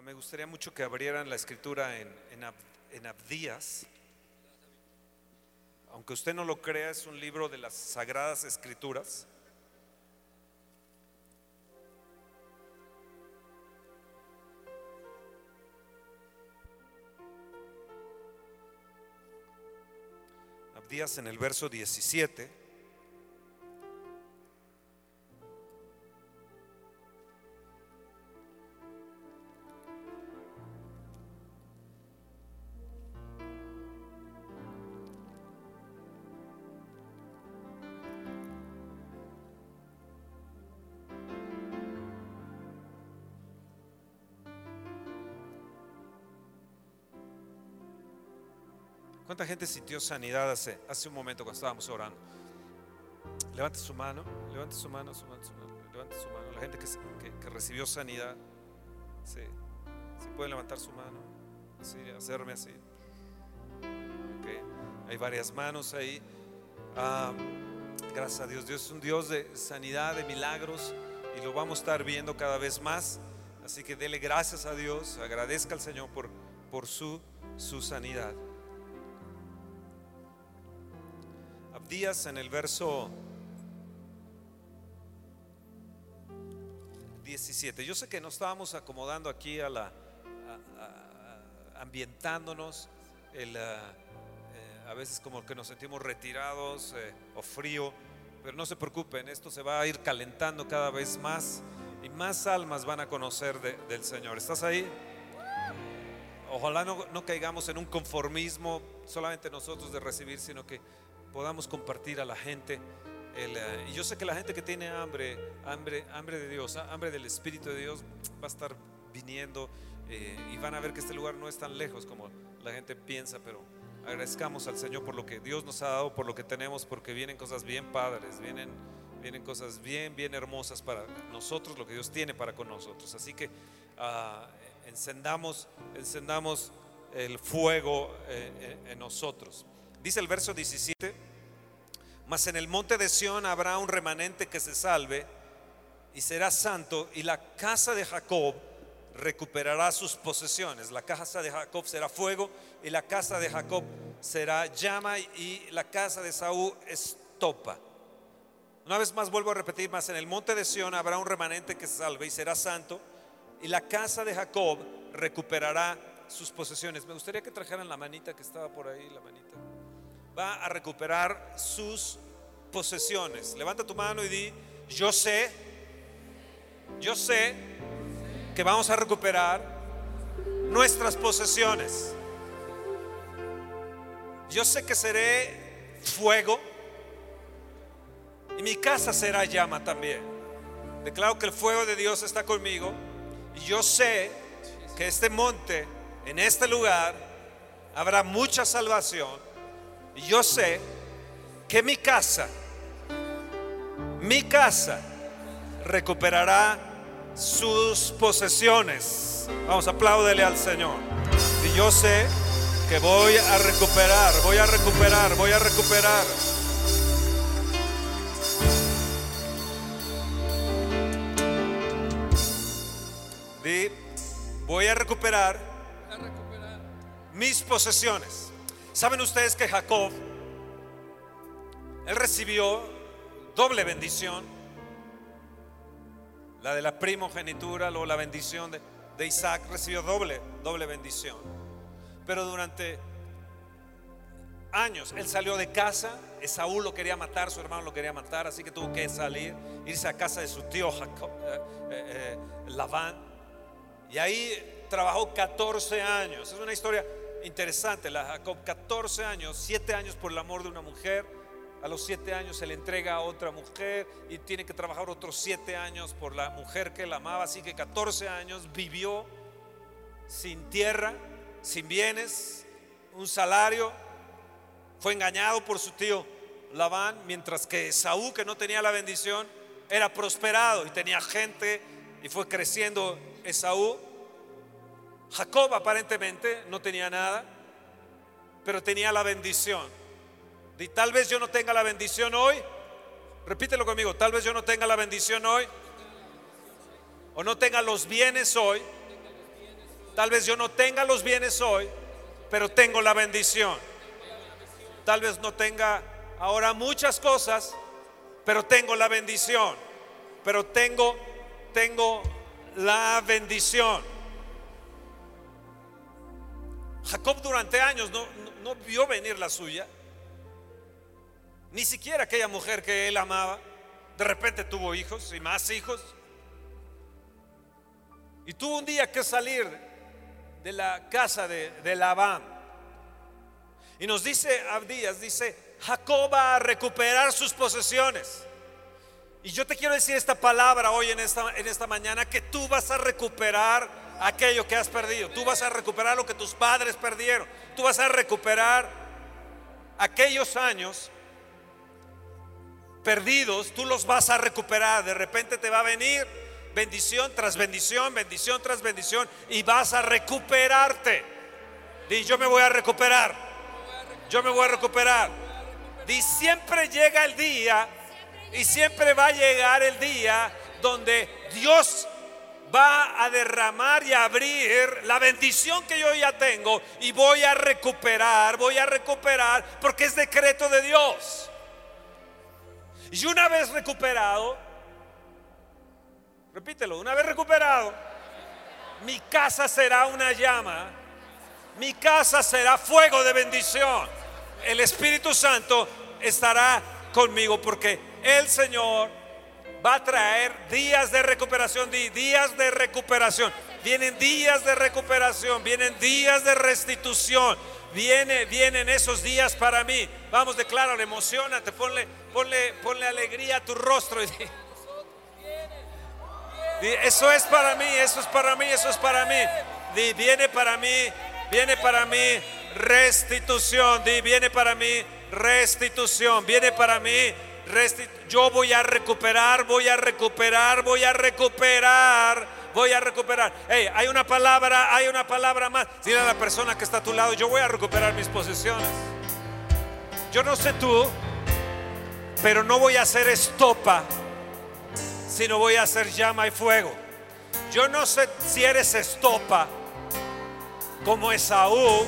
Ah, me gustaría mucho que abrieran la escritura en, en, Ab- en Abdías. Aunque usted no lo crea, es un libro de las Sagradas Escrituras. Abdías en el verso 17. ¿Cuánta gente sintió sanidad hace, hace un momento cuando estábamos orando? Levante su mano, levante su mano, su mano, su mano, levante su mano. La gente que, que- que recibió sanidad, sí, sí puede levantar su mano, así, hacerme así. Ok, hay varias manos ahí. Ah, gracias a Dios, Dios es un Dios de sanidad, de milagros y lo vamos a estar viendo cada vez más. Así que dele gracias a Dios, agradezca al Señor por, por su, su sanidad. Abdías en el verso 17. Yo sé que nos estábamos acomodando aquí a la ambientándonos el, ah, eh, a veces como que nos sentimos retirados eh, o frío, pero no se preocupen, esto se va a ir calentando cada vez más y más almas van a conocer de- del Señor. ¿Estás ahí? Ojalá no, no caigamos en un conformismo solamente nosotros de recibir, sino que podamos compartir a la gente. eh, y yo sé que la gente que tiene hambre, hambre, hambre de Dios, hambre del Espíritu de Dios, va a estar viniendo eh, y van a ver que este lugar no es tan lejos como la gente piensa, pero agradezcamos al Señor por lo que Dios nos ha dado, por lo que tenemos, porque vienen cosas bien padres, vienen, vienen cosas bien, bien hermosas para nosotros, lo que Dios tiene para con nosotros. Así que ah, encendamos, encendamos el fuego eh, en- en nosotros. Dice el verso 17, mas en el monte de Sión habrá un remanente que se salve y será santo y la casa de Jacob recuperará sus posesiones. La casa de Jacob será fuego y la casa de Jacob será llama y la casa de Saúl estopa. Una vez más vuelvo a repetir, más en el monte de Sión habrá un remanente que se salve y será santo y la casa de Jacob recuperará sus posesiones. Me gustaría que trajeran la manita que estaba por ahí, la manita. Va a recuperar sus posesiones. Levanta tu mano y di, yo sé, yo sé que vamos a recuperar nuestras posesiones. Yo sé que seré fuego y mi casa será llama también. Declaro que el fuego de Dios está conmigo y yo sé que este monte, en este lugar, habrá mucha salvación. Yo sé que mi casa, mi casa, recuperará sus posesiones. Vamos, apláudele al Señor. Y yo sé que voy a recuperar, voy a recuperar, voy a recuperar. Di, voy a recuperar mis posesiones. ¿Saben ustedes que Jacob, él recibió doble bendición? La de la primogenitura, luego la bendición de, Isaac, recibió doble, doble bendición. Pero durante años él salió de casa, Esaú lo quería matar, su hermano lo quería matar, así que tuvo que salir, irse a casa de su tío Jacob, eh, eh, eh, Labán. Y ahí trabajó 14 años. Es una historia interesante. La Jacob, 14 años, 7 años por el amor de una mujer. A los 7 años se le entrega a otra mujer y tiene que trabajar otros 7 años por la mujer que la amaba. Así que 14 años vivió sin tierra, sin bienes, un salario. Fue engañado por su tío Labán, mientras que Saúl, que no tenía la bendición, era prosperado y tenía gente y fue creciendo Esaú. Jacob aparentemente no tenía nada, pero tenía la bendición. Y tal vez yo no tenga la bendición hoy. Repítelo conmigo, tal vez yo no tenga la bendición hoy. O no tenga los bienes hoy. Tal vez yo no tenga los bienes hoy, pero tengo la bendición. Tal vez no tenga ahora muchas cosas, pero tengo la bendición. Pero tengo, tengo la bendición. Jacob durante años no, no vio venir la suya. Ni siquiera aquella mujer que él amaba. De repente tuvo hijos y más hijos. Y tuvo un día que salir de la casa de, de Labán. Y nos dice Abdías, dice, Jacob va a recuperar sus posesiones. Y yo te quiero decir esta palabra hoy en esta, en esta mañana, que tú vas a recuperar aquello que has perdido. Tú vas a recuperar lo que tus padres perdieron. Tú vas a recuperar aquellos años perdidos, tú los vas a recuperar. De repente te va a venir bendición tras bendición, bendición tras bendición y vas a recuperarte. Y yo me voy a recuperar. Yo me voy a recuperar. Y siempre llega el día y siempre va a llegar el día donde Dios va a derramar y a abrir la bendición que yo ya tengo y voy a recuperar, voy a recuperar porque es decreto de Dios. Y una vez recuperado, repítelo, una vez recuperado, mi casa será una llama, mi casa será fuego de bendición. El Espíritu Santo estará conmigo porque el Señor va a traer días de recuperación, días de recuperación. Vienen días de recuperación, vienen días de restitución. Viene, vienen esos días para mí. Vamos, decláralo, emocionate, ponle, ponle, ponle alegría a tu rostro. Eso es para mí, eso es para mí, eso es para mí. viene para mí, viene para mí restitución. viene para mí restitución, viene para mí yo voy a recuperar, voy a recuperar, voy a recuperar, voy a recuperar. Hey, hay una palabra, hay una palabra más. Dile a la persona que está a tu lado, yo voy a recuperar mis posesiones. Yo no sé tú, pero no voy a hacer estopa, sino voy a hacer llama y fuego. Yo no sé si eres estopa como Esaú,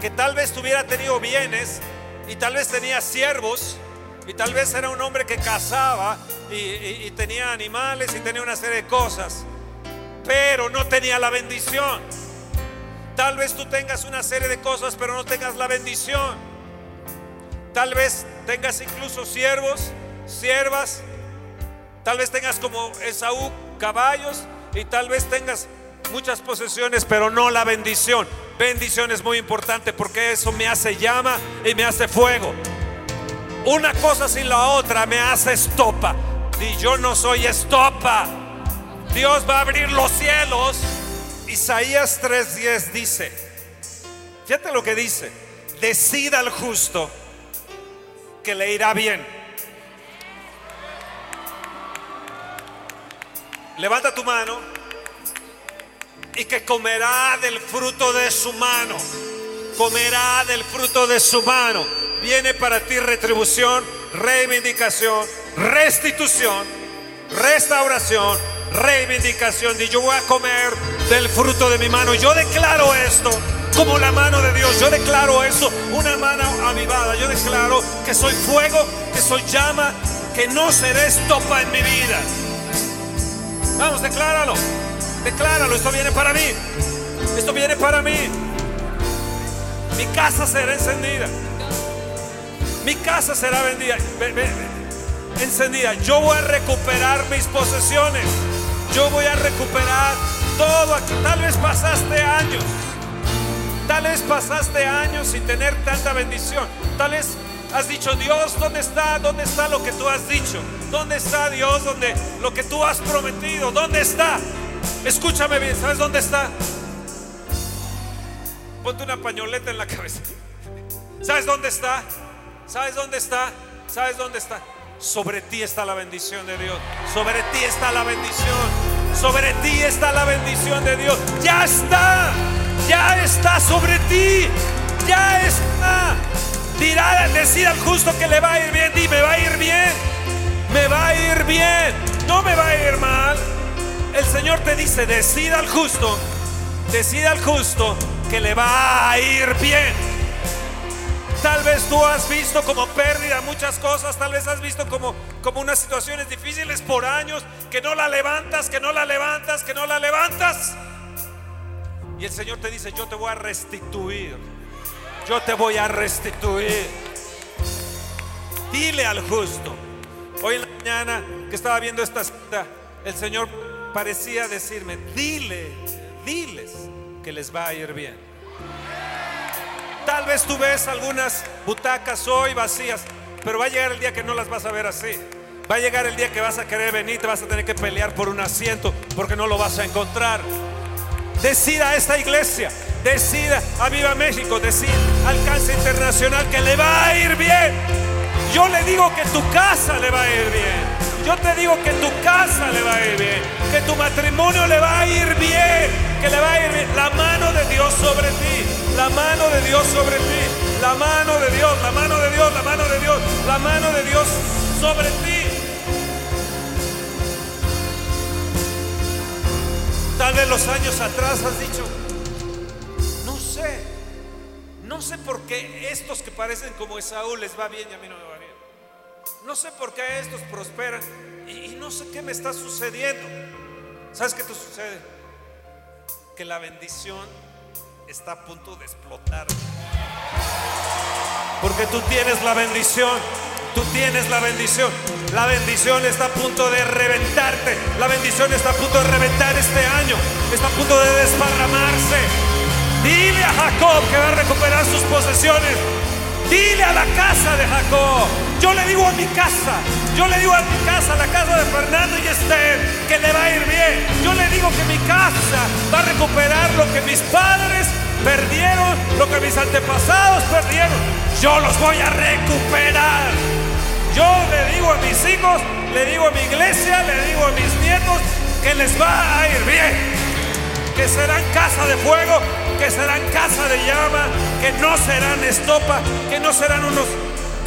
que tal vez tuviera tenido bienes y tal vez tenía siervos y tal vez era un hombre que cazaba y, tenía animales y tenía una serie de cosas, pero no tenía la bendición. Tal vez tú tengas una serie de cosas, pero no tengas la bendición. Tal vez tengas incluso siervos, siervas. Tal vez tengas como Esaú caballos y tal vez tengas muchas posesiones, pero no la bendición. Bendición es muy importante porque eso me hace llama y me hace fuego. Una cosa sin la otra me hace estopa. Y yo no soy estopa. Dios va a abrir los cielos. Isaías 3:10 dice, fíjate lo que dice, decida al justo que le irá bien. Levanta tu mano y que comerá del fruto de su mano. Comerá del fruto de su mano. Viene para ti retribución, reivindicación, restitución, restauración, reivindicación. Y yo voy a comer del fruto de mi mano. Yo declaro esto como la mano de Dios. Yo declaro esto, una mano avivada. Yo declaro que soy fuego, que soy llama, que no seré estopa en mi vida. Vamos, decláralo. Decláralo, esto viene para mí. Esto viene para mí. Mi casa será encendida. Mi casa será vendida, encendida. Yo voy a recuperar mis posesiones. Yo voy a recuperar todo. Tal vez pasaste años. Tal vez pasaste años sin tener tanta bendición. Tal vez has dicho, Dios, ¿dónde está? ¿Dónde está lo que tú has dicho? ¿Dónde está Dios? ¿Dónde lo que tú has prometido? ¿Dónde está? Escúchame bien, ¿sabes dónde está? Ponte una pañoleta en la cabeza. ¿Sabes dónde está? ¿Sabes dónde está? ¿Sabes dónde está? Sobre ti está la bendición de Dios. Sobre ti está la bendición. Sobre ti está la bendición de Dios. Ya está. Ya está sobre ti. Ya está. Dirá, decir al justo que le va a ir bien. Dime, va a ir bien. Me va a ir bien. No me va a ir mal. el Señor te dice, decida al justo, decida al justo que le va a ir bien. Tal vez tú has visto como pérdida muchas cosas, tal vez has visto como, como unas situaciones difíciles por años, que no la levantas, que no la levantas, que no la levantas. Y el Señor te dice, yo te voy a restituir, yo te voy a restituir. Dile al justo. Hoy en la mañana que estaba viendo esta cita, el Señor parecía decirme, dile, diles que les va a ir bien. Tal vez tú ves algunas butacas hoy vacías, pero va a llegar el día que no las vas a ver así. Va a llegar el día que vas a querer venir, te vas a tener que pelear por un asiento porque no lo vas a encontrar. Decida esta iglesia, decida a Viva México, decida Alcance Internacional que le va a ir bien. Yo le digo que tu casa le va a ir bien. Yo te digo que tu casa le va a ir bien, que tu matrimonio le va a ir bien, que le va a ir bien. La mano de Dios sobre ti, la mano de Dios sobre ti, la mano de Dios, la mano de Dios, la mano de Dios, la mano de Dios sobre ti. Tal vez los años atrás has dicho, no sé, no sé por qué estos que parecen como Esaú les va bien y a mí no me va. No sé por qué estos prosperan y, no sé qué me está sucediendo. ¿Sabes qué te sucede? Que la bendición está a punto de explotar. Porque tú tienes la bendición. Tú tienes la bendición. La bendición está a punto de reventarte. La bendición está a punto de reventar este año. Está a punto de desparramarse. Dile a Jacob que va a recuperar sus posesiones. Dile a la casa de Jacob. Yo le digo a mi casa. Yo le digo a mi casa, a la casa de Fernando y Esther, que le va a ir bien. Yo le digo que mi casa va a recuperar lo que mis padres perdieron, lo que mis antepasados perdieron. Yo los voy a recuperar. Yo le digo a mis hijos, le digo a mi iglesia, le digo a mis nietos que les va a ir bien. Que serán casa de fuego, que serán casa de llama, que no serán estopa, que no serán unos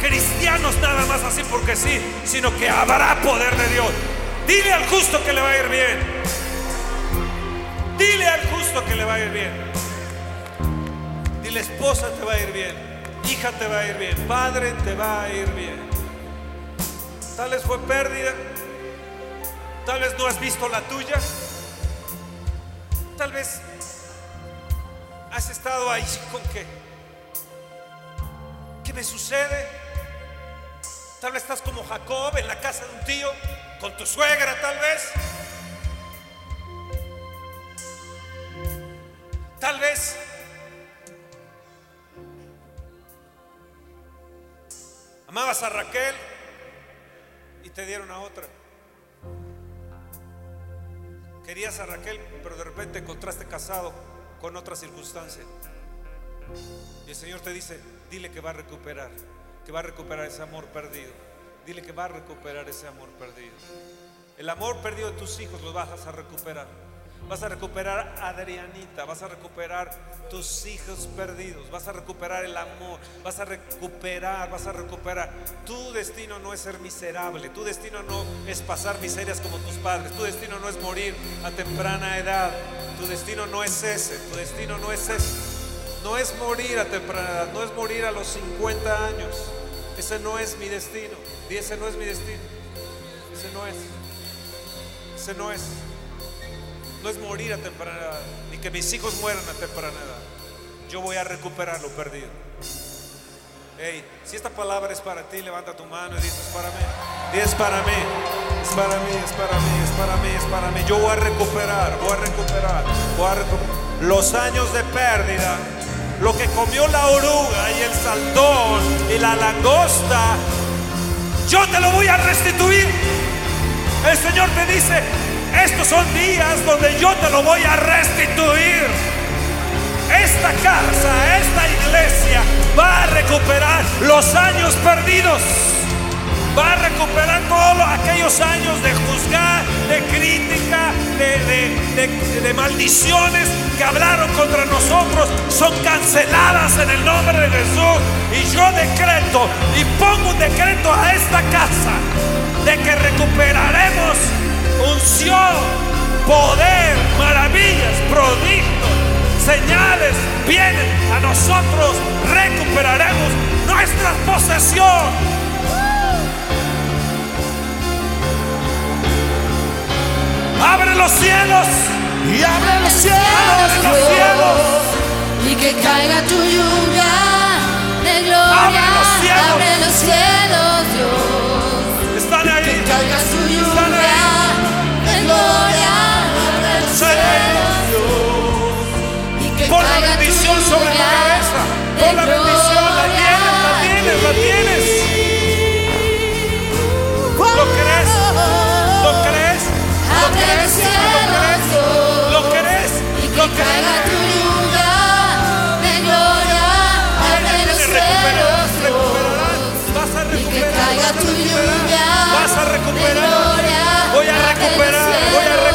cristianos nada más así porque sí, sino que habrá poder de Dios. Dile al justo que le va a ir bien. Dile al justo que le va a ir bien. Dile esposa te va a ir bien. Hija te va a ir bien. Padre te va a ir bien. Tal vez fue pérdida. Tal vez no has visto la tuya. Tal vez has estado ahí con que. ¿Qué me sucede? Tal vez estás como Jacob en la casa de un tío, con tu suegra tal vez. Tal vez amabas a Raquel y te dieron a otra. Querías a Raquel, pero de repente encontraste casado con otra circunstancia. Y el Señor te dice, dile que va a recuperar, que va a recuperar ese amor perdido. Dile que va a recuperar ese amor perdido. El amor perdido de tus hijos lo vas a recuperar. Vas a recuperar a Adrianita, vas a recuperar tus hijos perdidos, vas a recuperar el amor, vas a recuperar, vas a recuperar. Tu destino no es ser miserable, tu destino no es pasar miserias como tus padres, tu destino no es morir a temprana edad, tu destino no es ese, tu destino no es ese. No es morir a temprana no es morir a los 50 años. Ese no es mi destino. Ese no es mi destino. Ese no es. Ese no es. No es morir a temprana edad, ni que mis hijos mueran a temprana edad. Yo voy a recuperar lo perdido. Hey, si esta palabra es para ti, levanta tu mano y dices, es para mí. es para mí, es para mí, es para mí, es para mí, es para mí. Yo voy a recuperar, voy a recuperar, voy a recuperar. Los años de pérdida, lo que comió la oruga y el saltón y la langosta, yo te lo voy a restituir. El Señor te dice, estos son días donde yo te lo voy a restituir. Esta casa, esta iglesia va a recuperar los años perdidos va a recuperar todos aquellos años de juzgar, de crítica, de, de, de, maldiciones que hablaron contra nosotros, son canceladas en el nombre de Jesús. Y yo decreto y pongo un decreto a esta casa de que recuperaremos unción, poder, maravillas, prodigios señales vienen a nosotros, recuperaremos nuestra posesión Abre los cielos. Y abre los cielos. Y que caiga tu lluvia de gloria. Abre los cielos. Abre los cielos, Dios. Están ahí. Que caiga tu lluvia de gloria. Abre los cielos, Dios. Y que Pon la bendición sobre la cabeza. Pon la bendición. La tienes, la tienes, la tienes. Tu lluvia de. Ah, vas a recuperar. Tu lluvia. Vas a recuperar. Voy a recuperar.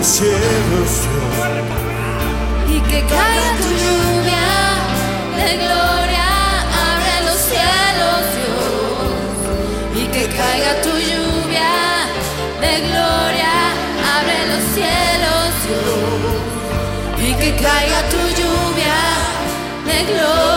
del cielo Y que caiga tu lluvia de gloria, abre los cielos Dios. Y que caiga tu lluvia de gloria, abre los cielos Dios. Y que caiga tu lluvia de gloria.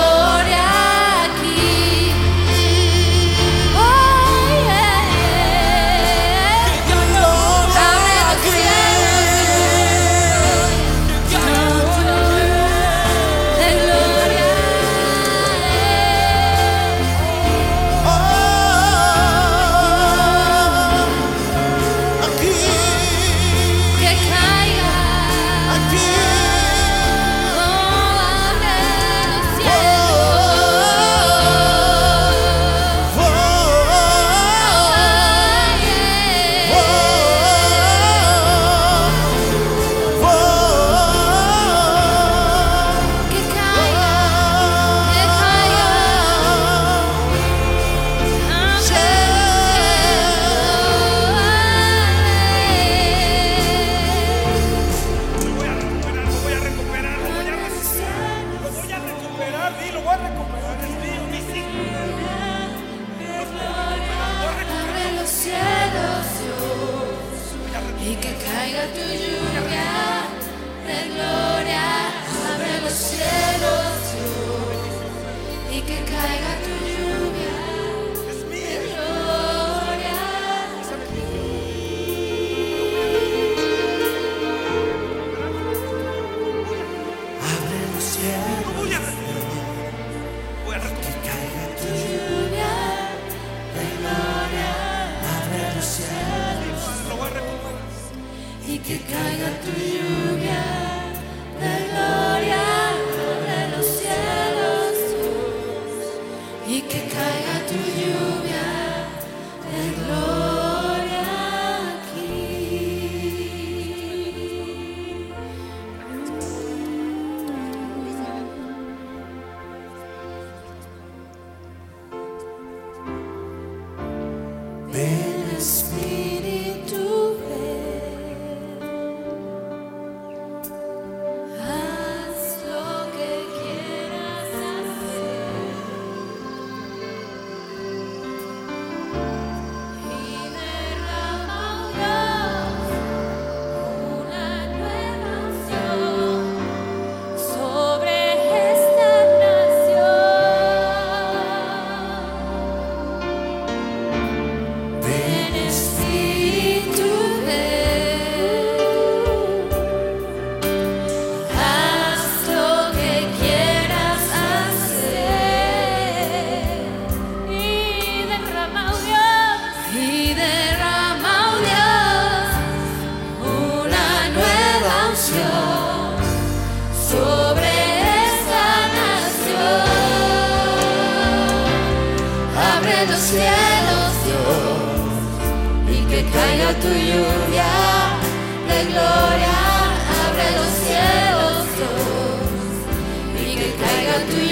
Que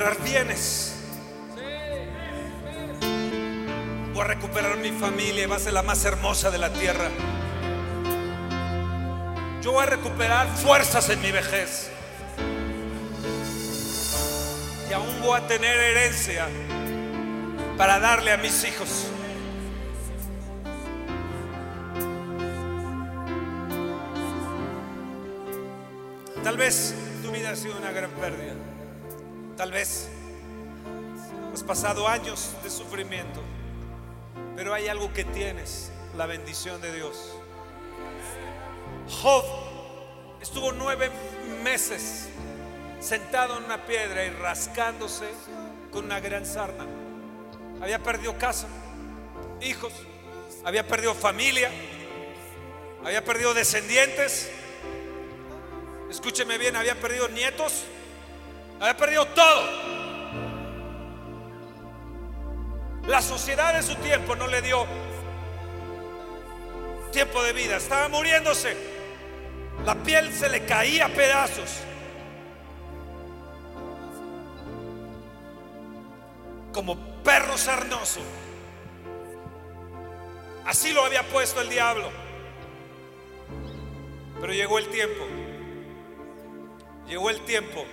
recuperar bienes. Voy a recuperar mi familia y va a ser la más hermosa de la tierra. Yo voy a recuperar fuerzas en mi vejez. Y aún voy a tener herencia para darle a mis hijos. Tal vez tu vida ha sido una gran pérdida. Tal vez has pasado años de sufrimiento, pero hay algo que tienes, la bendición de Dios. Job estuvo nueve meses sentado en una piedra y rascándose con una gran sarna. Había perdido casa, hijos, había perdido familia, había perdido descendientes. Escúcheme bien, había perdido nietos, había perdido todo. La sociedad de su tiempo no le dio tiempo de vida, estaba muriéndose. La piel se le caía a pedazos. Como perro sarnoso. Así lo había puesto el diablo. Pero llegó el tiempo. Llegó el tiempo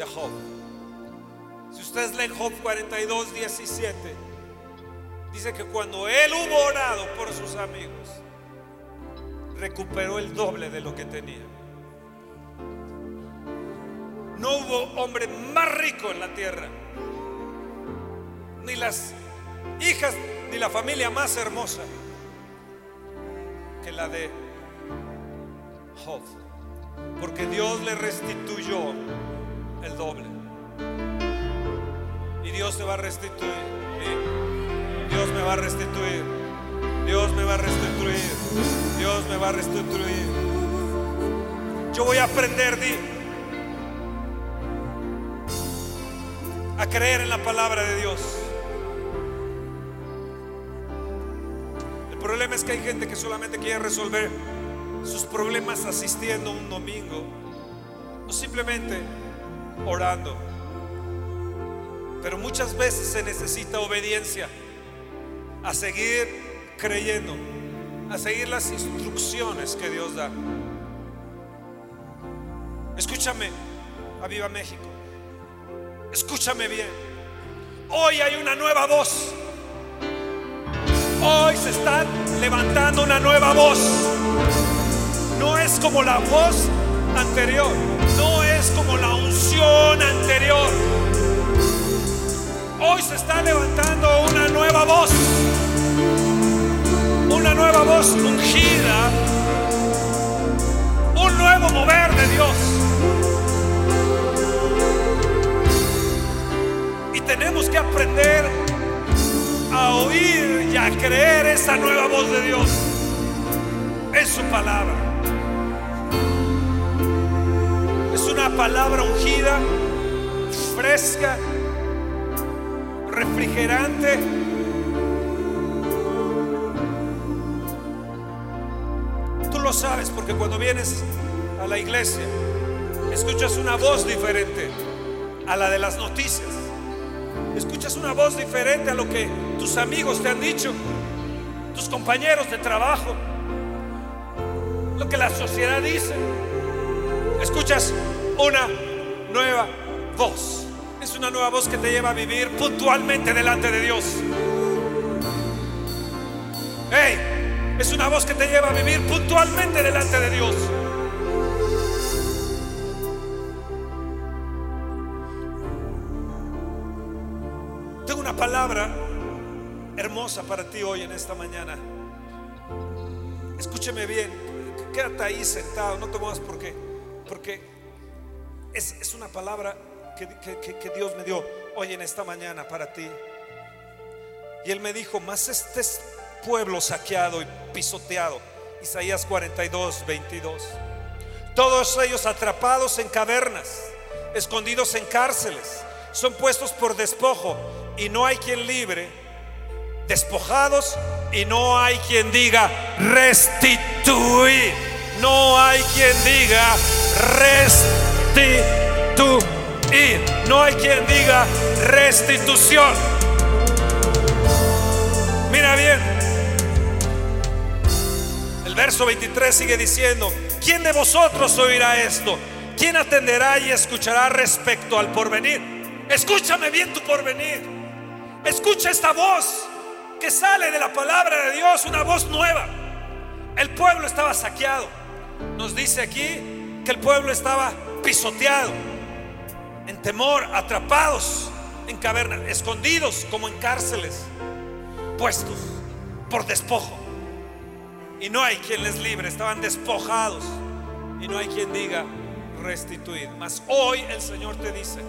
de Job. Si ustedes leen Job 42, 17, Dice que cuando él hubo orado por sus amigos, recuperó el doble de lo que tenía. No hubo hombre más rico en la tierra, ni las hijas, ni la familia más hermosa que la de Job, porque Dios le restituyó el doble. Y Dios te va a restituir. Dios me va a restituir. Dios me va a restituir. Dios me va a restituir. Yo voy a aprender, di, a creer en la palabra de Dios. El problema es que hay gente que solamente quiere resolver sus problemas asistiendo un domingo o simplemente orando. Pero muchas veces se necesita obediencia a seguir creyendo, a seguir las instrucciones que Dios da. Escúchame, Aviva México. Escúchame bien. Hoy hay una nueva voz. Hoy se está levantando una nueva voz. No es como la voz anterior. Anterior. Hoy se está levantando una nueva voz. Una nueva voz ungida. Un nuevo mover de Dios. Y tenemos que aprender a oír y a creer esa nueva voz de Dios. Es su palabra. Palabra ungida, fresca, refrigerante. Tú lo sabes porque cuando vienes a la iglesia, escuchas una voz diferente a la de las noticias. Escuchas una voz diferente a lo que tus amigos te han dicho, tus compañeros de trabajo, lo que la sociedad dice. Escuchas una nueva voz. Es una nueva voz que te lleva a vivir puntualmente delante de Dios. Hey, es una voz que te lleva a vivir puntualmente delante de Dios. Tengo una palabra hermosa para ti hoy en esta mañana. Escúcheme bien, quédate ahí sentado, no te muevas porque, porque es, una palabra que, Dios me dio hoy en esta mañana para ti. Y Él me dijo, más este es pueblo saqueado y pisoteado. Isaías 42, 22. Todos ellos atrapados en cavernas, escondidos en cárceles, son puestos por despojo y no hay quien libre, despojados y no hay quien diga restituir, no hay quien diga restituir, no hay quien diga restitución. Mira bien, el verso 23 sigue diciendo, ¿quién de vosotros oirá esto? ¿Quién atenderá y escuchará respecto al porvenir? Escúchame bien tu porvenir. Escucha esta voz que sale de la palabra de Dios, una voz nueva. El pueblo estaba saqueado. Nos dice aquí que el pueblo estaba pisoteado, en temor, atrapados en cavernas, escondidos como en cárceles, puestos por despojo. Y no hay quien les libre, estaban despojados. Y no hay quien diga restituir. Mas hoy el Señor te dice,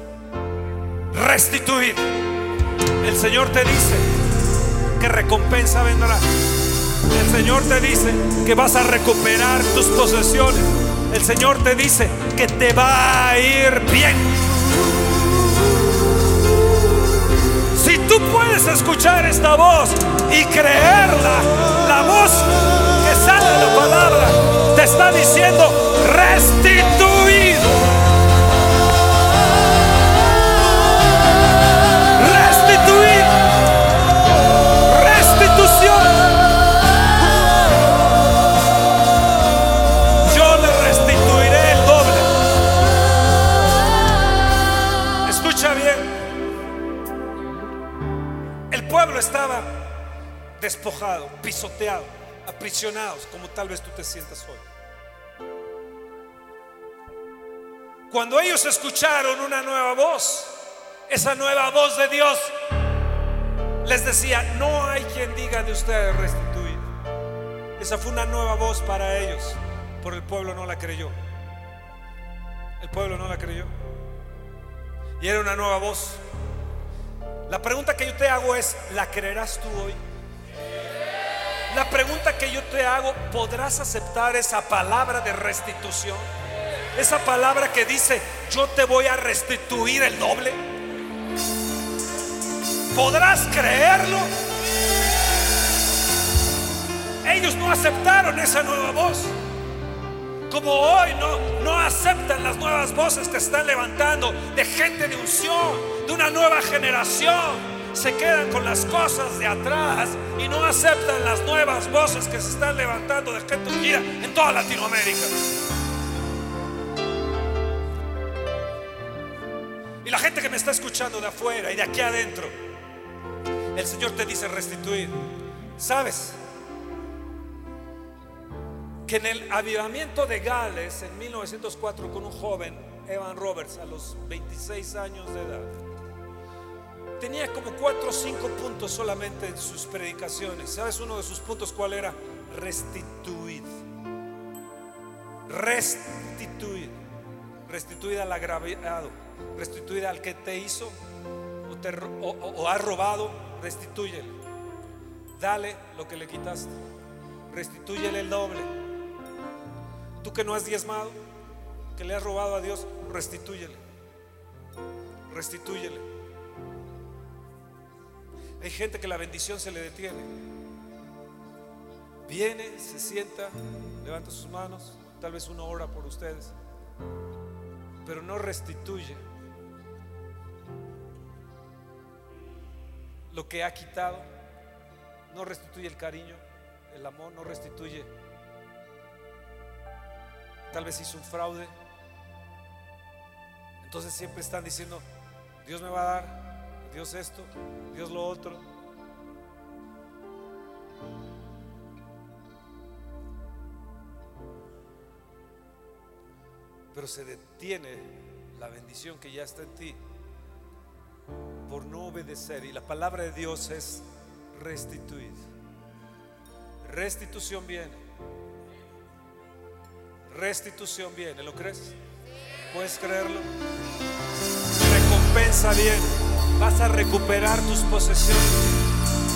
restituir. El Señor te dice que recompensa vendrá. El Señor te dice que vas a recuperar tus posesiones. El Señor te dice que te va a ir bien. Si tú puedes escuchar esta voz y creerla, la voz que sale de la palabra te está diciendo restituido. Despojado, pisoteado, aprisionados, como tal vez tú te sientas hoy. Cuando ellos escucharon una nueva voz, esa nueva voz de Dios les decía, no hay quien diga de ustedes restituir. Esa fue una nueva voz para ellos, pero el pueblo no la creyó. El pueblo no la creyó. Y era una nueva voz. La pregunta que yo te hago es, ¿la creerás tú hoy? La pregunta que yo te hago, ¿podrás aceptar esa palabra de restitución? Esa palabra que dice, yo te voy a restituir el doble. ¿Podrás creerlo? Ellos no aceptaron esa nueva voz. Como hoy no, no aceptan las nuevas voces que están levantando de gente de unción, de una nueva generación. Se quedan con las cosas de atrás y no aceptan las nuevas voces que se están levantando de gente unida en toda Latinoamérica. Y la gente que me está escuchando de afuera y de aquí adentro, el Señor te dice restituir. ¿Sabes? Que en el avivamiento de Gales en 1904 con un joven, Evan Roberts, a los 26 años de edad, tenía como 4 o 5 puntos solamente en sus predicaciones. ¿Sabes uno de sus puntos cuál era? Restituir. Restituir. Restituir al agraviado. Restituir al que te hizo o, te, o ha robado. Restitúyele. Dale lo que le quitaste. Restitúyele el doble. Tú que no has diezmado, que le has robado a Dios, restitúyele. Restitúyele. Hay gente que la bendición se le detiene. Viene, se sienta, levanta sus manos, tal vez una hora por ustedes, pero no restituye lo que ha quitado, no restituye el cariño, el amor, no restituye tal vez hizo un fraude. Entonces siempre están diciendo, Dios me va a dar, Dios esto, Dios lo otro. Pero se detiene la bendición que ya está en ti por no obedecer. Y la palabra de Dios es restituir. Restitución viene restitución viene, ¿lo crees? ¿Puedes creerlo? Recompensa viene, vas a recuperar tus posesiones.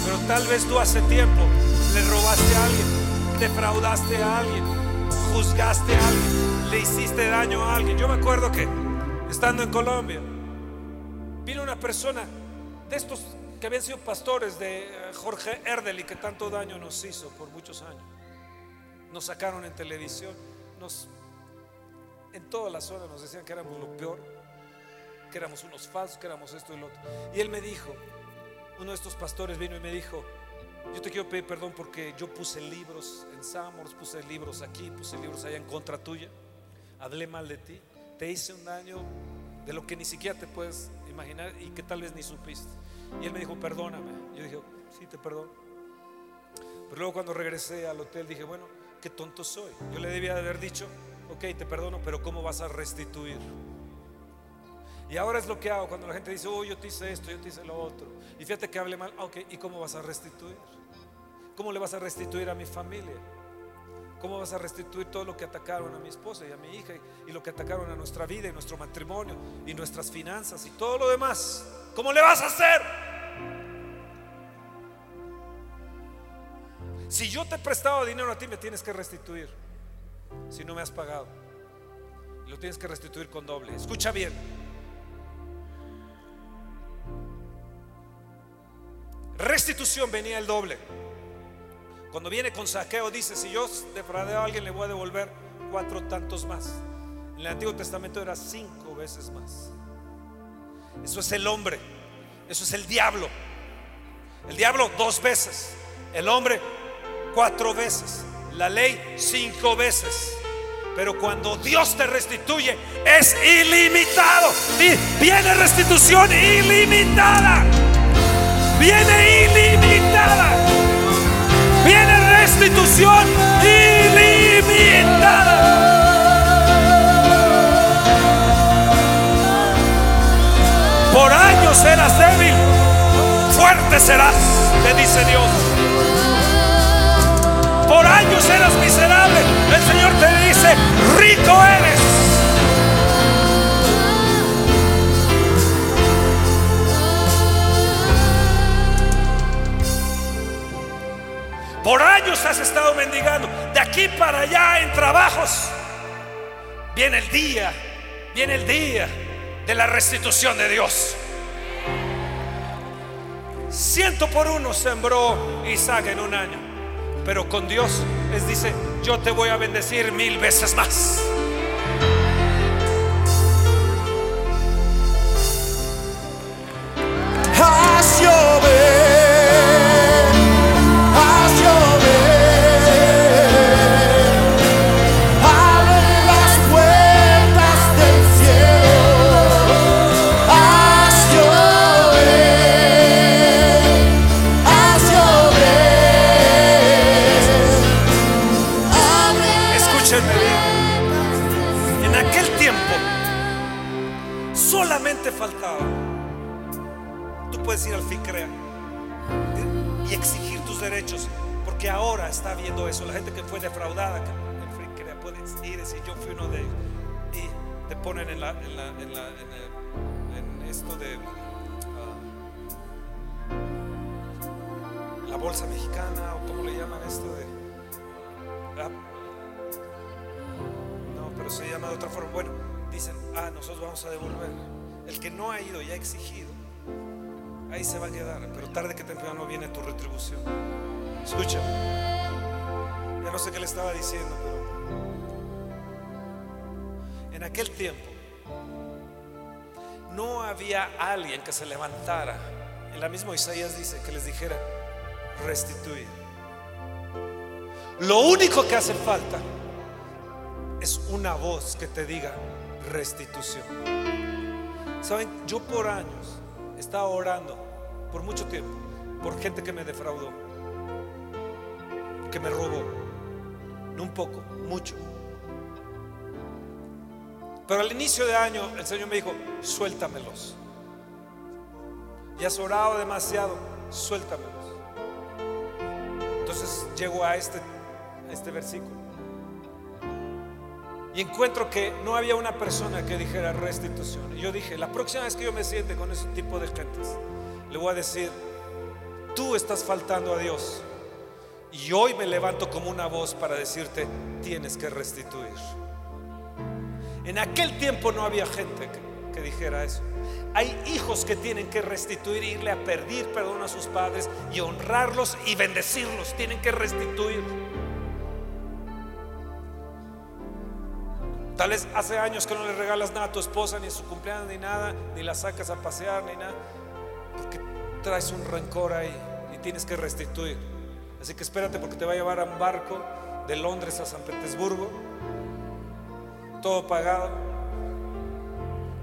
Pero tal vez tú hace tiempo le robaste a alguien, defraudaste a alguien, juzgaste a alguien, le hiciste daño a alguien. Yo me acuerdo que estando en Colombia, vino una persona de estos que habían sido pastores de Jorge Erdel y que tanto daño nos hizo por muchos años. Nos sacaron en televisión nos, en toda la zona nos decían que éramos lo peor, que éramos unos falsos, que éramos esto y lo otro. Y él me dijo, uno de estos pastores vino y me dijo, yo te quiero pedir perdón porque yo puse libros en Samors, puse libros aquí, puse libros allá en contra tuya, hablé mal de ti, te hice un daño de lo que ni siquiera te puedes imaginar y que tal vez ni supiste. Y él me dijo, perdóname. Yo dije, sí, te perdono. Pero luego cuando regresé al hotel dije, bueno, qué tonto soy. Yo le debía de haber dicho, ok, te perdono, pero ¿cómo vas a restituir? Y ahora es lo que hago cuando la gente dice, oh, yo te hice esto, yo te hice lo otro. Y fíjate que hable mal, ok, ¿y cómo vas a restituir? ¿Cómo le vas a restituir a mi familia? ¿Cómo vas a restituir todo lo que atacaron a mi esposa y a mi hija y lo que atacaron a nuestra vida y nuestro matrimonio y nuestras finanzas y todo lo demás? ¿Cómo le vas a hacer? Si yo te he prestado dinero a ti, me tienes que restituir. Si no me has pagado. Lo tienes que restituir con doble. Escucha bien. Restitución venía el doble. Cuando viene con saqueo, dice: Si yo defraudé a alguien, le voy a devolver cuatro tantos más. En el Antiguo Testamento era cinco veces más. Eso es el hombre. Eso es el diablo. El diablo dos veces. El hombre cuatro veces. La ley cinco veces. Pero cuando Dios te restituye, es ilimitado. Viene restitución ilimitada viene ilimitada, viene restitución ilimitada. Por años serás débil, fuerte serás, te dice Dios. Por años eras miserable, el Señor te dice, rico eres. Por años has estado mendigando, de aquí para allá en trabajos. Viene el día, viene el día de la restitución de Dios. Ciento por uno sembró Isaac en un año, pero con Dios les dice, yo te voy a bendecir mil veces más. Llover, ahora está viendo eso. La gente que fue defraudada que FICREA puede ir y decir: Yo fui uno de ellos. Y te ponen en, la, esto de ah, la bolsa mexicana, o como le llaman esto de. ah, no, pero se llama de otra forma. Bueno, dicen, ah, nosotros vamos a devolver. El que no ha ido y ha exigido, ahí se va a quedar. Pero tarde que temprano viene tu retribución. Escucha, ya no sé qué le estaba diciendo, pero en aquel tiempo no había alguien que se levantara. En la misma Isaías dice que les dijera, restituir. Lo único que hace falta es una voz que te diga restitución. Saben, yo por años estaba orando, por mucho tiempo, por gente que me defraudó, que me robó, no un poco, mucho. Pero al inicio de año el Señor me dijo, suéltamelos. Ya has orado demasiado, suéltamelos. Entonces llego a este, a este versículo. Y encuentro que no había una persona que dijera restitución. Y yo dije, la próxima vez que yo me siente con ese tipo de gentes, le voy a decir, tú estás faltando a Dios. Y hoy me levanto como una voz para decirte, tienes que restituir. En aquel tiempo no había gente que, dijera eso. Hay hijos que tienen que restituir, irle a pedir perdón a sus padres y honrarlos y bendecirlos. Tienen que restituir. Tal vez hace años que no le regalas nada a tu esposa, ni en su cumpleaños, ni nada, ni la sacas a pasear, ni nada, porque traes un rencor ahí y tienes que restituir. Así que espérate porque te va a llevar a un barco de Londres a San Petersburgo, todo pagado,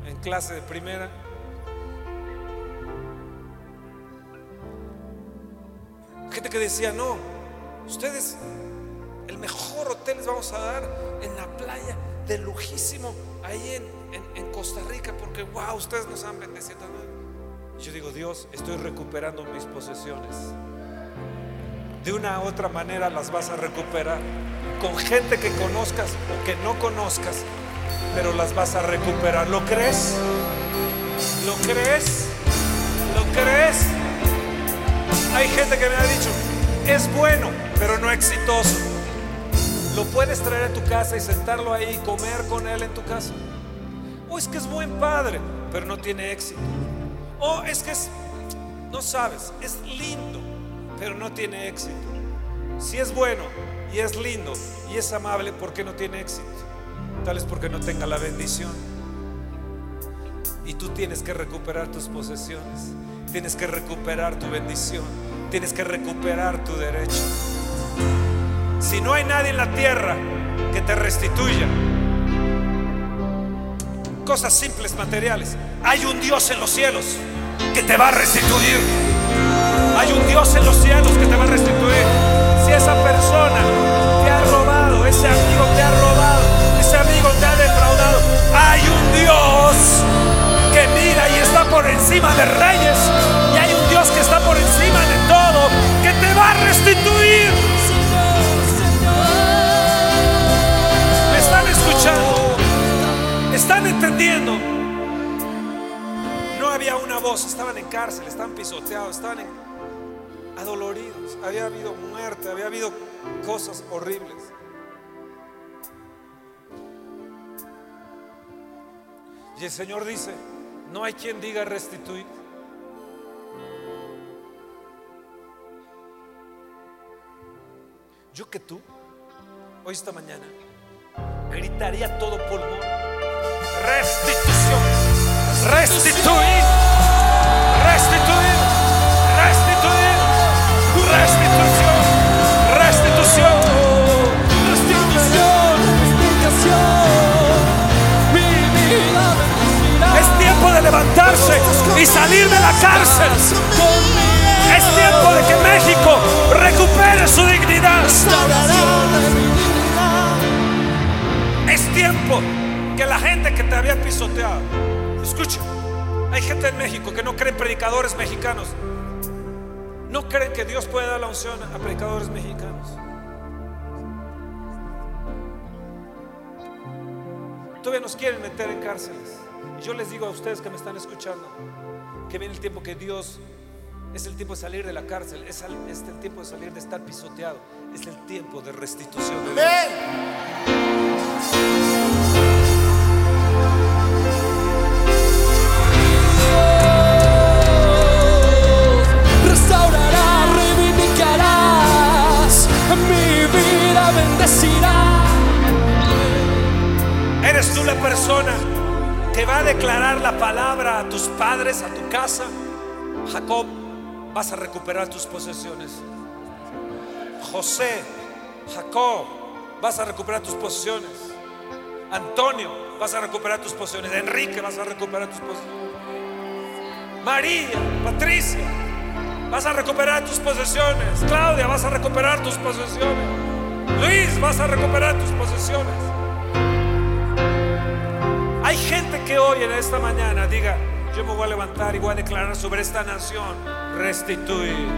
en clase de primera. Gente que decía, no, ustedes el mejor hotel les vamos a dar en la playa de lujísimo ahí en, Costa Rica porque wow, ustedes nos han bendecido. Yo digo, Dios, estoy recuperando mis posesiones. De una u otra manera las vas a recuperar. Con gente que conozcas o que no conozcas, pero las vas a recuperar. ¿Lo crees? ¿Lo crees? ¿Lo crees? Hay gente que me ha dicho, es bueno, pero no exitoso. Lo puedes traer a tu casa y sentarlo ahí y comer con él en tu casa. O es que es buen padre, pero no tiene éxito. O es que es, no sabes, es lindo, pero no tiene éxito. Si es bueno y es lindo y es amable, ¿por qué no tiene éxito? Tal vez porque no tenga la bendición. Y tú tienes que recuperar tus posesiones. Tienes que recuperar tu bendición. Tienes que recuperar tu derecho. Si no hay nadie en la tierra que te restituya cosas simples, materiales, hay un Dios en los cielos que te va a restituir. Hay un Dios en los cielos que te va a restituir. Si esa persona te ha robado, ese amigo te ha robado, ese amigo te ha defraudado, hay un Dios que mira y está por encima de reyes. Y hay un Dios que está por encima de todo, que te va a restituir. ¿Me están escuchando? ¿Están entendiendo? No había una voz, estaban en cárcel, estaban pisoteados, estaban en adoloridos. Había habido muerte, había habido cosas horribles. Y el Señor dice, no hay quien diga restituir. Yo que tú, hoy esta mañana, gritaría todo pulmón, restitución, restituir, y salir de la cárcel. Es tiempo de que México recupere su dignidad. Es tiempo que la gente que te había pisoteado, escucha, hay gente en México que no creen predicadores mexicanos. No creen que Dios puede dar la unción a predicadores mexicanos. Todavía nos quieren meter en cárceles. Y yo les digo a ustedes que me están escuchando que viene el tiempo que Dios es el tiempo de salir de la cárcel, es, al- es el tiempo de salir de estar pisoteado, es el tiempo de restitución de Dios. Amén. Restaurarás, reivindicarás, mi vida bendecirá. ¿Eres tú la persona que va a declarar la palabra a tus padres, a tu casa? Jacob, vas a recuperar tus posesiones. José, Jacob, vas a recuperar tus posesiones. Antonio, vas a recuperar tus posesiones. Enrique, vas a recuperar tus posesiones. María, Patricia, vas a recuperar tus posesiones. Claudia, vas a recuperar tus posesiones. Luis, vas a recuperar tus posesiones. Hay gente que hoy en esta mañana diga, yo me voy a levantar y voy a declarar sobre esta nación, restituir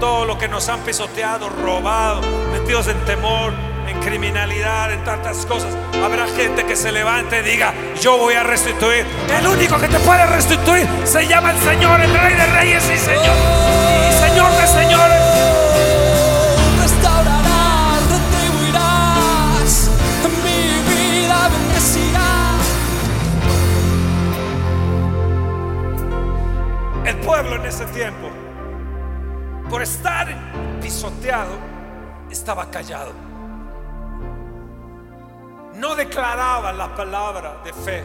todo lo que nos han pisoteado, robado, metidos en temor, en criminalidad, en tantas cosas. Habrá gente que se levante y diga, yo voy a restituir. El único que te puede restituir se llama el Señor, el Rey de Reyes y Señor, y Señor de Señores. Pueblo en ese tiempo, por estar pisoteado, estaba callado. No declaraba la palabra de fe.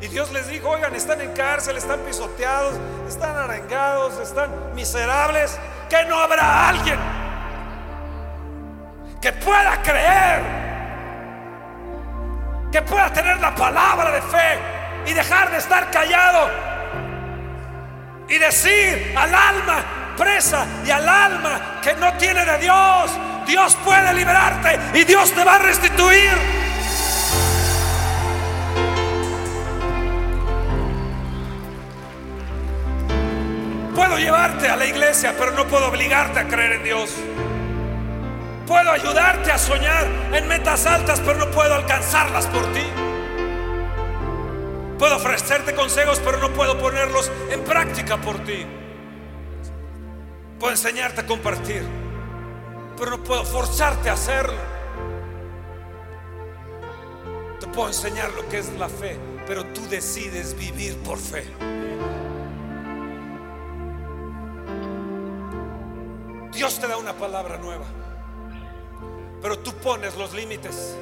Y Dios les dijo, oigan, están en cárcel, están pisoteados, están arengados, están miserables, que no habrá alguien que pueda creer, que pueda tener la palabra de fe y dejar de estar callado y decir al alma presa y al alma que no tiene de Dios, Dios puede liberarte y Dios te va a restituir. Puedo llevarte a la iglesia, pero no puedo obligarte a creer en Dios. Puedo ayudarte a soñar en metas altas, pero no puedo alcanzarlas por ti. Puedo ofrecerte consejos, pero no puedo ponerlos en práctica por ti. Puedo enseñarte a compartir, pero no puedo forzarte a hacerlo. Te puedo enseñar lo que es la fe, pero tú decides vivir por fe. Dios te da una palabra nueva, pero tú pones los límites.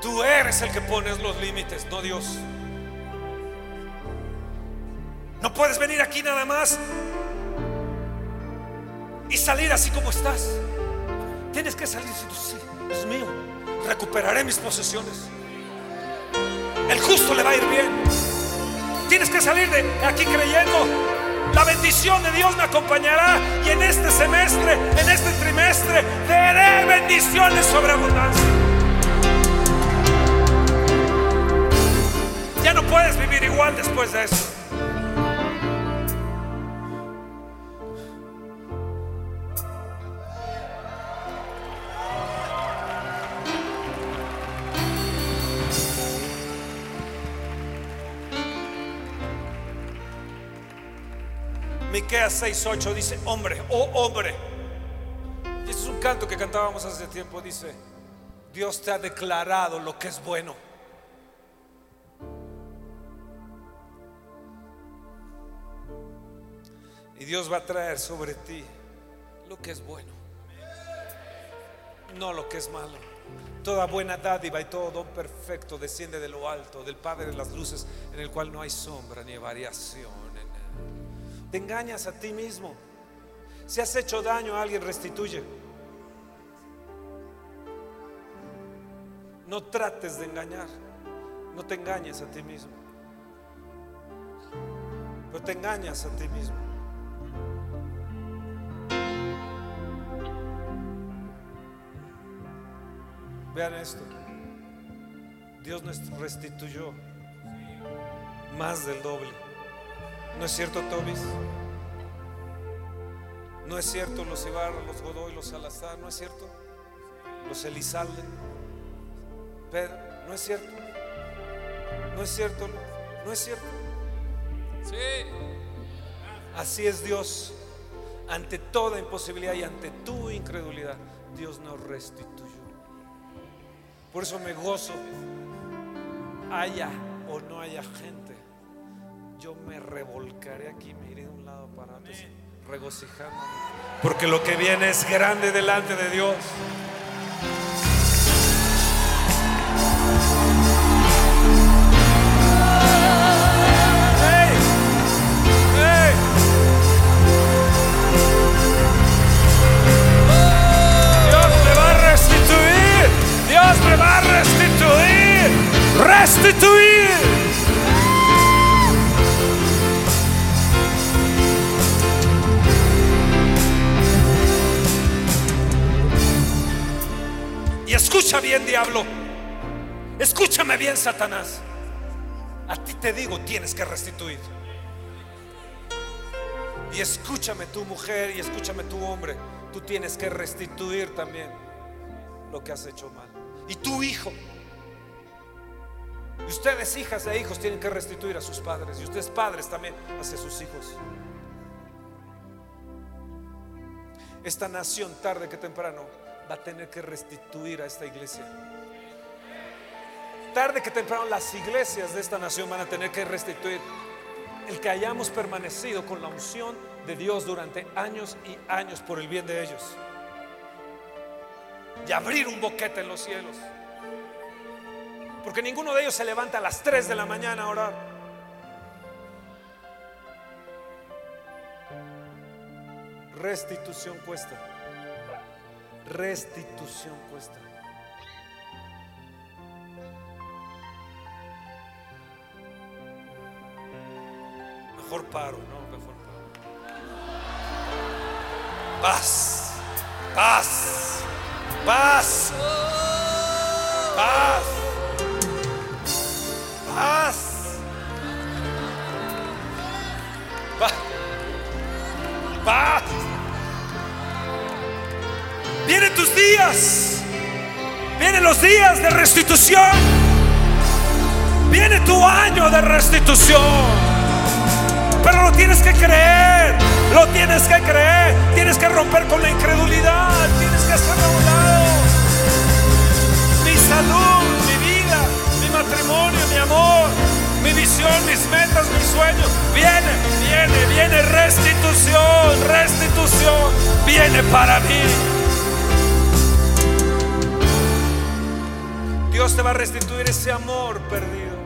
Tú eres el que pones los límites, no Dios. No puedes venir aquí nada más y salir así como estás. Tienes que salir diciendo, sí, es mío, recuperaré mis posesiones. El justo le va a ir bien. Tienes que salir de aquí creyendo. La bendición de Dios me acompañará y en este semestre, en este trimestre, daré bendiciones sobre abundancia. Ya no puedes vivir igual después de eso. Miqueas 6:8 dice, hombre, oh hombre. Y este es un canto que cantábamos hace tiempo, dice, Dios te ha declarado lo que es bueno. Y Dios va a traer sobre ti lo que es bueno, no lo que es malo. Toda buena dádiva y todo don perfecto desciende de lo alto, del Padre de las luces, en el cual no hay sombra ni variación. Te engañas a ti mismo. Si has hecho daño a alguien, restituye. No trates de engañar. No te engañes a ti mismo. Pero te engañas a ti mismo. Vean esto. Dios nos restituyó más del doble. ¿No es cierto, Tobis? ¿No es cierto los Ibarra, los Godoy, los Salazar? ¿No es cierto? Los Elizalde. Pedro, ¿no es cierto? ¿No es cierto? ¿No es cierto? Sí. Así es Dios. Ante toda imposibilidad y ante tu incredulidad, Dios nos restituyó. Por eso me gozo, haya o no haya gente. Yo me revolcaré aquí, me iré de un lado para otro, regocijándome. Porque lo que viene es grande delante de Dios. ¡Hey! ¡Hey! Dios me va a restituir. Dios me va a restituir. Restituir. Bien, diablo. Escúchame bien, Satanás. A ti te digo, tienes que restituir. Y escúchame tu mujer y escúchame tu hombre. Tú tienes que restituir también lo que has hecho mal. Y tu hijo. Y ustedes, hijas e hijos, tienen que restituir a sus padres. Y ustedes, padres, también hacia sus hijos. Esta nación, tarde que temprano, va a tener que restituir a esta iglesia. Tarde que temprano, las iglesias de esta nación van a tener que restituir el que hayamos permanecido con la unción de Dios durante años y años por el bien de ellos. Y abrir un boquete en los cielos. Porque ninguno de ellos se levanta a las 3 de la mañana a orar. Restitución cuesta. Restitución cuesta. Mejor paro, no, mejor paro. Paz, paz, paz, paz, paz, paz. Vienen tus días, vienen los días de restitución, viene tu año de restitución. Pero lo tienes que creer, lo tienes que creer, tienes que romper con la incredulidad, tienes que hacerlo a un lado. Mi salud, mi vida, mi matrimonio, mi amor, mi visión, mis metas, mis sueños. Viene, viene, viene restitución, restitución, viene para mí. Dios te va a restituir ese amor perdido.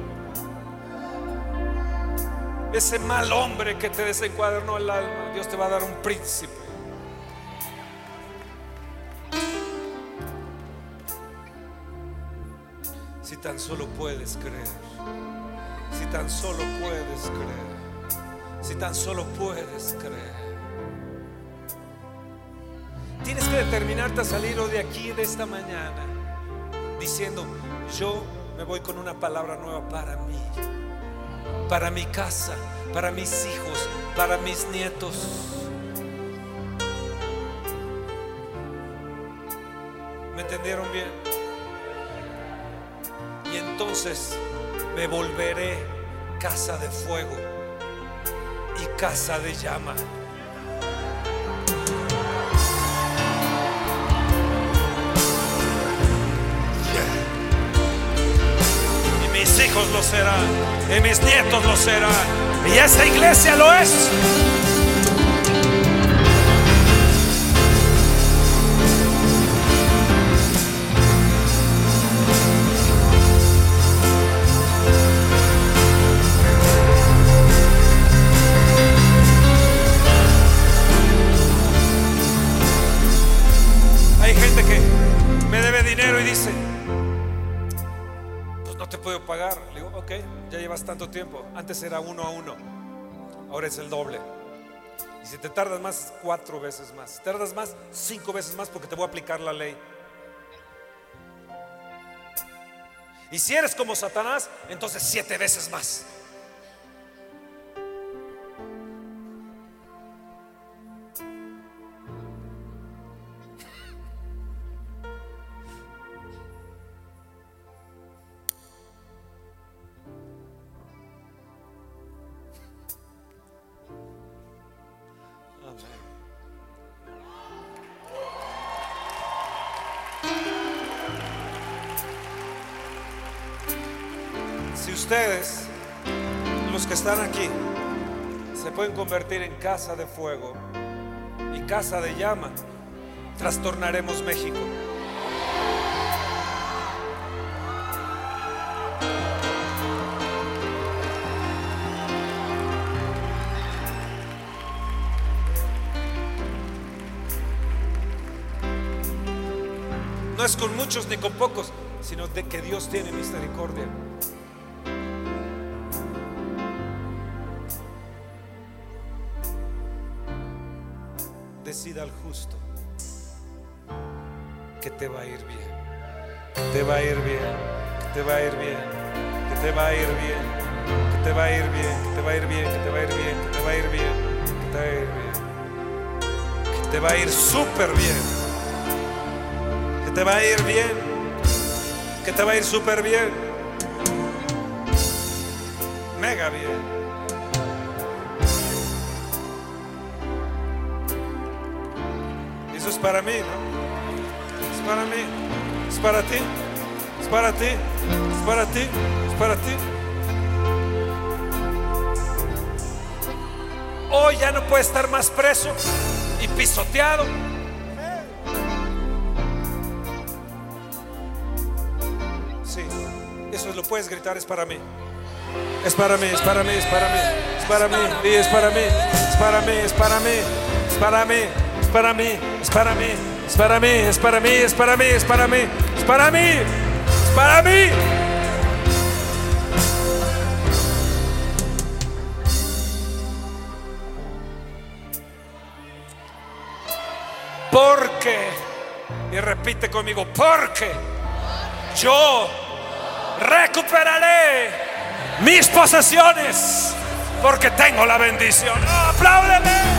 Ese mal hombre que te desencuadernó el alma, Dios te va a dar un príncipe. Si tan solo puedes creer, si tan solo puedes creer, si tan solo puedes creer. Tienes que determinarte a salir hoy de aquí, de esta mañana, diciendo, yo me voy con una palabra nueva para mí para mi casa, para mis hijos, para mis nietos. ¿Me entendieron bien? Y entonces me volveré casa de fuego y casa de llama. Lo serán, y mis nietos lo serán, y esta iglesia lo es. Tanto tiempo. Antes era uno a uno, ahora es el doble. Y si te tardas más, cuatro veces más. Si tardas más, cinco veces más porque te voy a aplicar la ley. Y si eres como Satanás, entonces siete veces más. Convertir en casa de fuego y casa de llama, trastornaremos México. No es con muchos ni con pocos, sino de que Dios tiene misericordia. al justo, que te va a ir bien, te va a ir bien, te va a ir bien, que te va a ir bien, que te va a ir bien, que te va a ir bien, que te va a ir bien, que te va a ir bien, que te va a ir bien, que te va a ir súper bien, que te va a ir bien, que te va a ir súper bien, mega bien. Es para mí, ¿no? Es para mí, es para ti, es para ti, es para ti, es para ti. Hoy ya no puede estar más preso y pisoteado. Sí, eso lo puedes gritar, es para mí. Es para mí, es para mí, es para mí, es para mí, sí, es para mí, es para mí, es para mí, es para mí, es para mí, es para mí, es para mí, es para mí, es para mí, es para mí, es para mí, es para mí. Porque, y repite conmigo, porque yo recuperaré mis posesiones porque tengo la bendición. ¡Oh, apláudeme.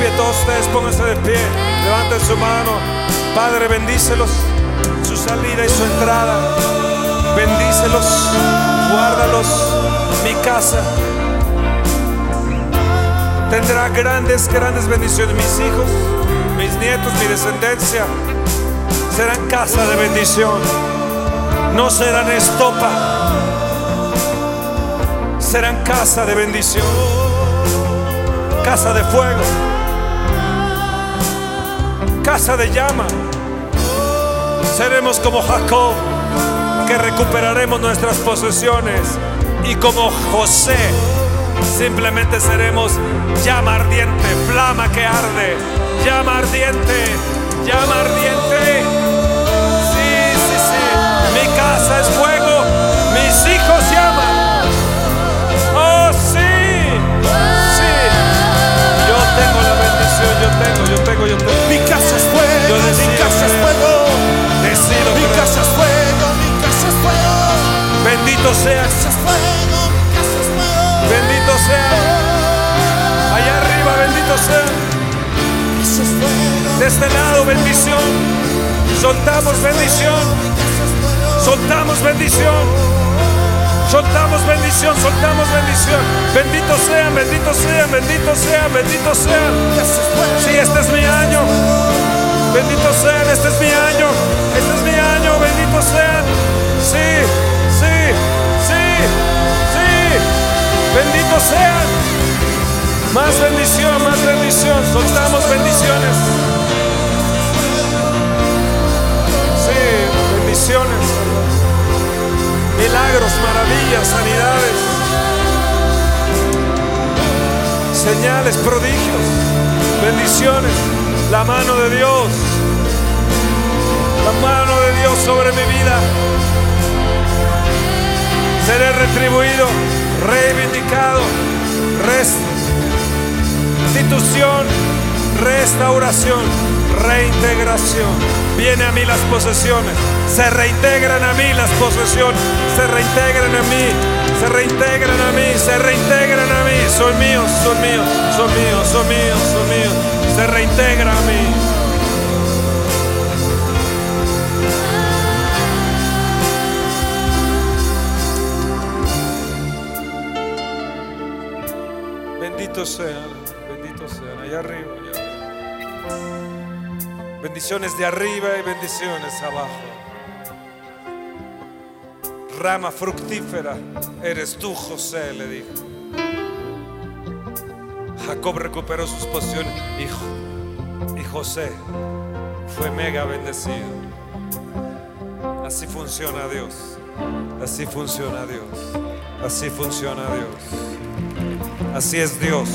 Pie, todos ustedes pónganse de pie, levanten su mano. Padre, bendícelos, su salida y su entrada, bendícelos, guárdalos, mi casa. Tendrá grandes, grandes bendiciones. Mis hijos, mis nietos, mi descendencia serán casa de bendición. No serán estopa. Serán casa de bendición. Casa de fuego. Casa de llama. Seremos como Jacob, que recuperaremos nuestras posesiones. Y como José, simplemente seremos llama ardiente, flama que arde. Llama ardiente, llama ardiente. Sí, sí, sí. Mi casa es fuego. Mis hijos llaman. Oh, sí. Sí. Yo tengo la bendición. Yo tengo, yo tengo, yo tengo. Mi casa es fuego, mi casa es fuego, Decido mi casa es fuego, mi casa es fuego, Bendito seas. casa es fuego, mi casa es fuego, Bendito sea. Allá arriba, bendito sea. mi De este lado, bendición. Soltamos bendición. mi Soltamos bendición. Soltamos bendición, soltamos bendición. Benditos sean, benditos sean, benditos sean, benditos sean. fuego, Sí, este es mi año. Benditos sean, este es mi año. Este es mi año, benditos sean. Sí, sí, sí, sí. Benditos sean. Más bendición, más bendición. Soltamos bendiciones. Sí, bendiciones. Milagros, maravillas, sanidades. Señales, prodigios, bendiciones. La mano de Dios. La mano de Dios sobre mi vida. Seré retribuido, reivindicado, restitución, restauración, reintegración. Viene a mí las posesiones, se reintegran a mí las posesiones, se reintegran a mí, se reintegran a mí, se reintegran a mí. Son míos, son míos, son míos, son míos, son míos. Se reintegra a mí. Benditos sean, benditos sean, allá arriba, allá arriba. Bendiciones de arriba y bendiciones abajo. Rama fructífera, eres tú, José, le dijo. Jacob recuperó sus posiciones, hijo. Y José fue mega bendecido. Así funciona Dios. Así funciona Dios. Así funciona Dios. Así es Dios.